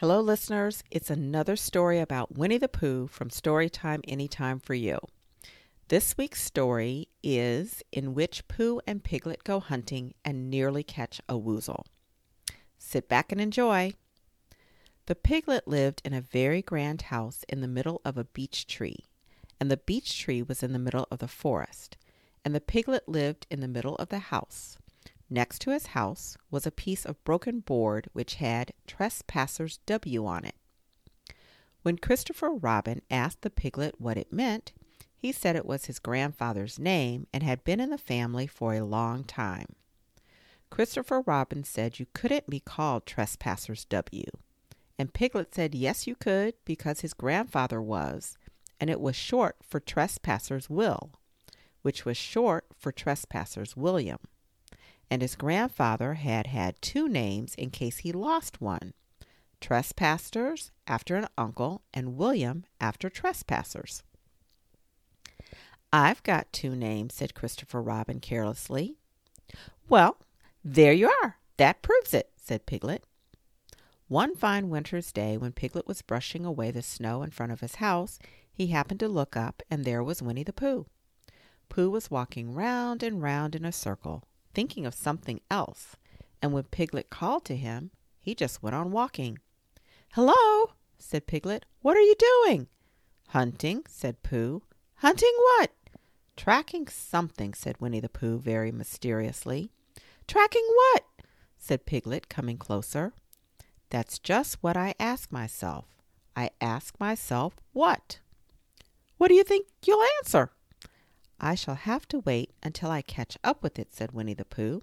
Hello, listeners. It's another story about Winnie the Pooh from Storytime Anytime for You. This week's story is In Which Pooh and Piglet Go Hunting and Nearly Catch a Woozle. Sit back and enjoy. The piglet lived in a very grand house in the middle of a beech tree, and the beech tree was in the middle of the forest, and the piglet lived in the middle of the house. Next to his house was a piece of broken board which had Trespassers W on it. When Christopher Robin asked the piglet what it meant, he said it was his grandfather's name and had been in the family for a long time. Christopher Robin said you couldn't be called Trespassers W. And Piglet said yes, you could, because his grandfather was, and it was short for Trespassers Will, which was short for Trespassers William and his grandfather had had two names in case he lost one Trespassers after an uncle, and William after Trespassers. I've got two names, said Christopher Robin carelessly. Well, there you are. That proves it, said Piglet. One fine winter's day, when Piglet was brushing away the snow in front of his house, he happened to look up, and there was Winnie the Pooh. Pooh was walking round and round in a circle, thinking of something else, and when Piglet called to him, he just went on walking. Hello, said Piglet. What are you doing? Hunting, said Pooh. Hunting what? Tracking something, said Winnie the Pooh very mysteriously. Tracking what? said Piglet, coming closer. That's just what I ask myself. I ask myself what? What do you think you'll answer? I shall have to wait until I catch up with it, said Winnie the Pooh.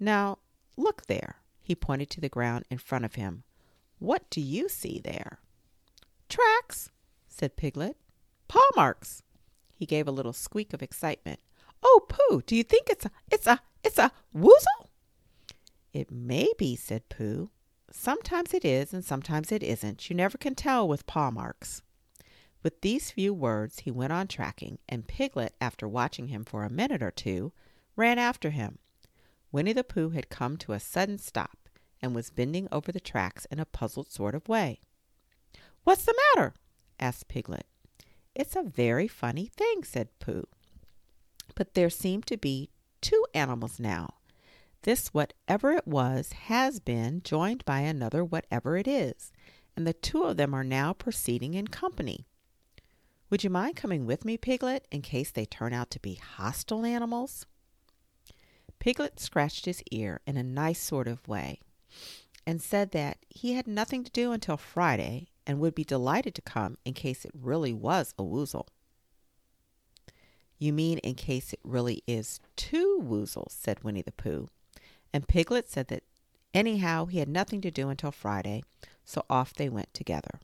Now, look there. He pointed to the ground in front of him. What do you see there? Tracks, said Piglet. Paw marks. He gave a little squeak of excitement. Oh, Pooh, do you think it's a it's a it's a woozle? It may be, said Pooh. Sometimes it is and sometimes it isn't. You never can tell with paw marks. With these few words he went on tracking, and Piglet, after watching him for a minute or two, ran after him. Winnie the Pooh had come to a sudden stop and was bending over the tracks in a puzzled sort of way. What's the matter? asked Piglet. It's a very funny thing, said Pooh. But there seem to be two animals now. This whatever it was has been joined by another whatever it is, and the two of them are now proceeding in company. Would you mind coming with me, Piglet, in case they turn out to be hostile animals? Piglet scratched his ear in a nice sort of way and said that he had nothing to do until Friday and would be delighted to come in case it really was a woozle. You mean in case it really is two woozles, said Winnie the Pooh. And Piglet said that anyhow he had nothing to do until Friday, so off they went together.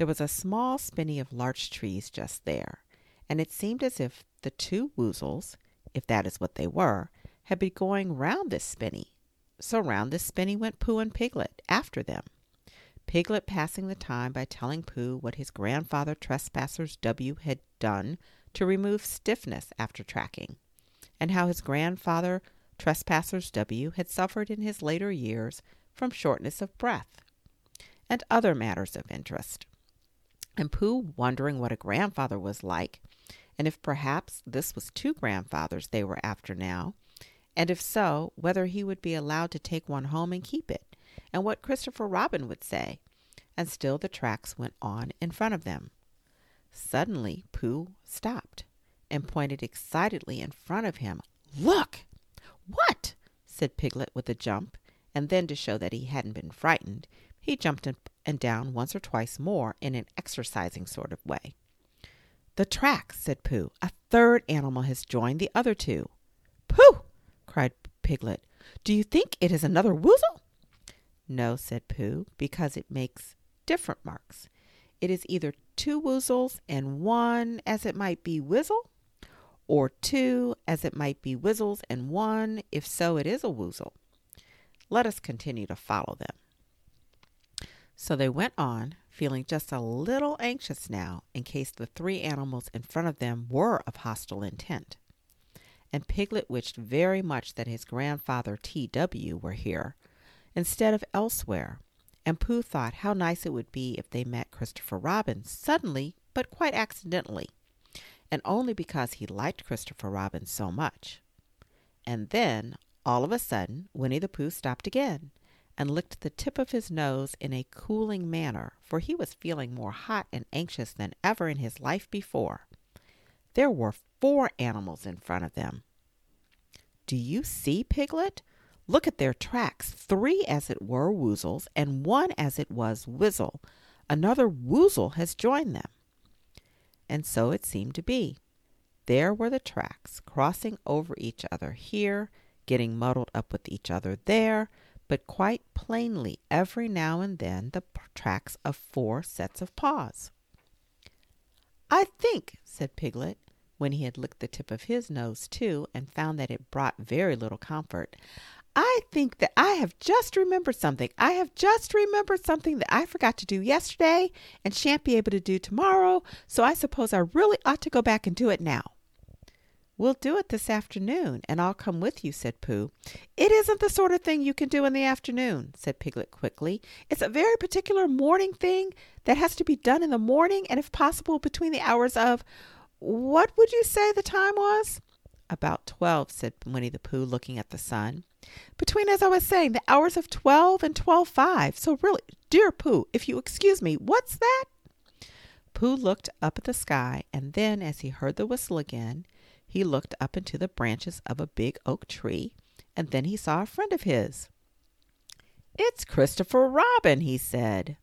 There was a small spinney of larch trees just there, and it seemed as if the two woozles, if that is what they were, had been going round this spinney. So round this spinney went Pooh and Piglet after them. Piglet passing the time by telling Pooh what his grandfather Trespassers W had done to remove stiffness after tracking, and how his grandfather Trespassers W had suffered in his later years from shortness of breath, and other matters of interest and Pooh wondering what a grandfather was like, and if perhaps this was two grandfathers they were after now, and if so, whether he would be allowed to take one home and keep it, and what Christopher Robin would say. And still the tracks went on in front of them. Suddenly, Pooh stopped and pointed excitedly in front of him. Look! What? said Piglet with a jump, and then to show that he hadn't been frightened, he jumped up and down once or twice more in an exercising sort of way. The track, said Pooh. A third animal has joined the other two. Pooh! cried Piglet. Do you think it is another woozle? No, said Pooh, because it makes different marks. It is either two woozles and one as it might be wizzle, or two as it might be wizzles and one, if so it is a woozle. Let us continue to follow them. So they went on, feeling just a little anxious now in case the three animals in front of them were of hostile intent. And Piglet wished very much that his grandfather T.W. were here instead of elsewhere, and Pooh thought how nice it would be if they met Christopher Robin suddenly, but quite accidentally, and only because he liked Christopher Robin so much. And then, all of a sudden, Winnie the Pooh stopped again and licked the tip of his nose in a cooling manner, for he was feeling more hot and anxious than ever in his life before. There were four animals in front of them. Do you see, Piglet? Look at their tracks, three as it were woozles, and one as it was wizzle. Another woozle has joined them. And so it seemed to be. There were the tracks, crossing over each other here, getting muddled up with each other there, but quite plainly every now and then the tracks of four sets of paws. I think, said Piglet, when he had licked the tip of his nose too and found that it brought very little comfort, I think that I have just remembered something. I have just remembered something that I forgot to do yesterday and shan't be able to do tomorrow, so I suppose I really ought to go back and do it now. We'll do it this afternoon, and I'll come with you, said Pooh. It isn't the sort of thing you can do in the afternoon, said Piglet quickly. It's a very particular morning thing that has to be done in the morning, and if possible, between the hours of what would you say the time was? About twelve, said Winnie the Pooh, looking at the sun. Between, as I was saying, the hours of twelve and twelve five. So really, dear Pooh, if you excuse me, what's that? Pooh looked up at the sky, and then, as he heard the whistle again, he looked up into the branches of a big oak tree, and then he saw a friend of his. It's Christopher Robin, he said.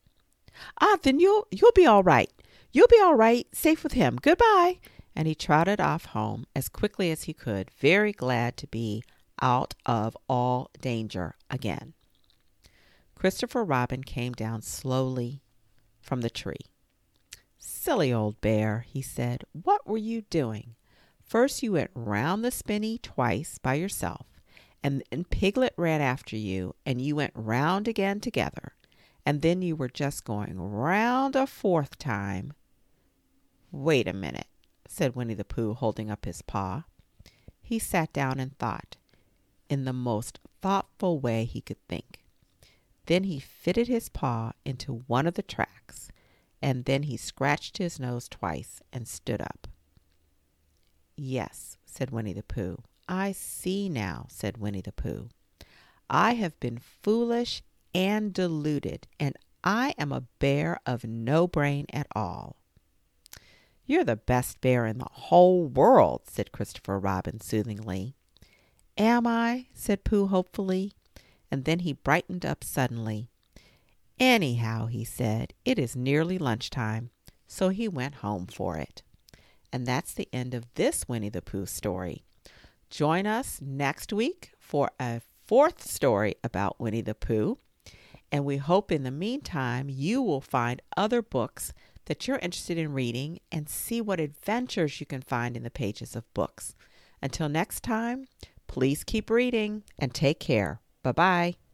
Ah, then you'll you'll be all right. You'll be all right, safe with him. Goodbye and he trotted off home as quickly as he could, very glad to be out of all danger again. Christopher Robin came down slowly from the tree. Silly old bear, he said, what were you doing? First you went round the spinney twice by yourself, and then Piglet ran after you, and you went round again together, and then you were just going round a fourth time. Wait a minute said Winnie the Pooh, holding up his paw. He sat down and thought, in the most thoughtful way he could think. Then he fitted his paw into one of the tracks, and then he scratched his nose twice and stood up. Yes, said Winnie the Pooh. I see now, said Winnie the Pooh. I have been foolish and deluded, and I am a bear of no brain at all. You're the best bear in the whole world, said Christopher Robin soothingly. Am I? said Pooh hopefully, and then he brightened up suddenly. Anyhow, he said, it is nearly lunchtime, so he went home for it. And that's the end of this Winnie the Pooh story. Join us next week for a fourth story about Winnie the Pooh. And we hope in the meantime you will find other books that you're interested in reading and see what adventures you can find in the pages of books. Until next time, please keep reading and take care. Bye bye.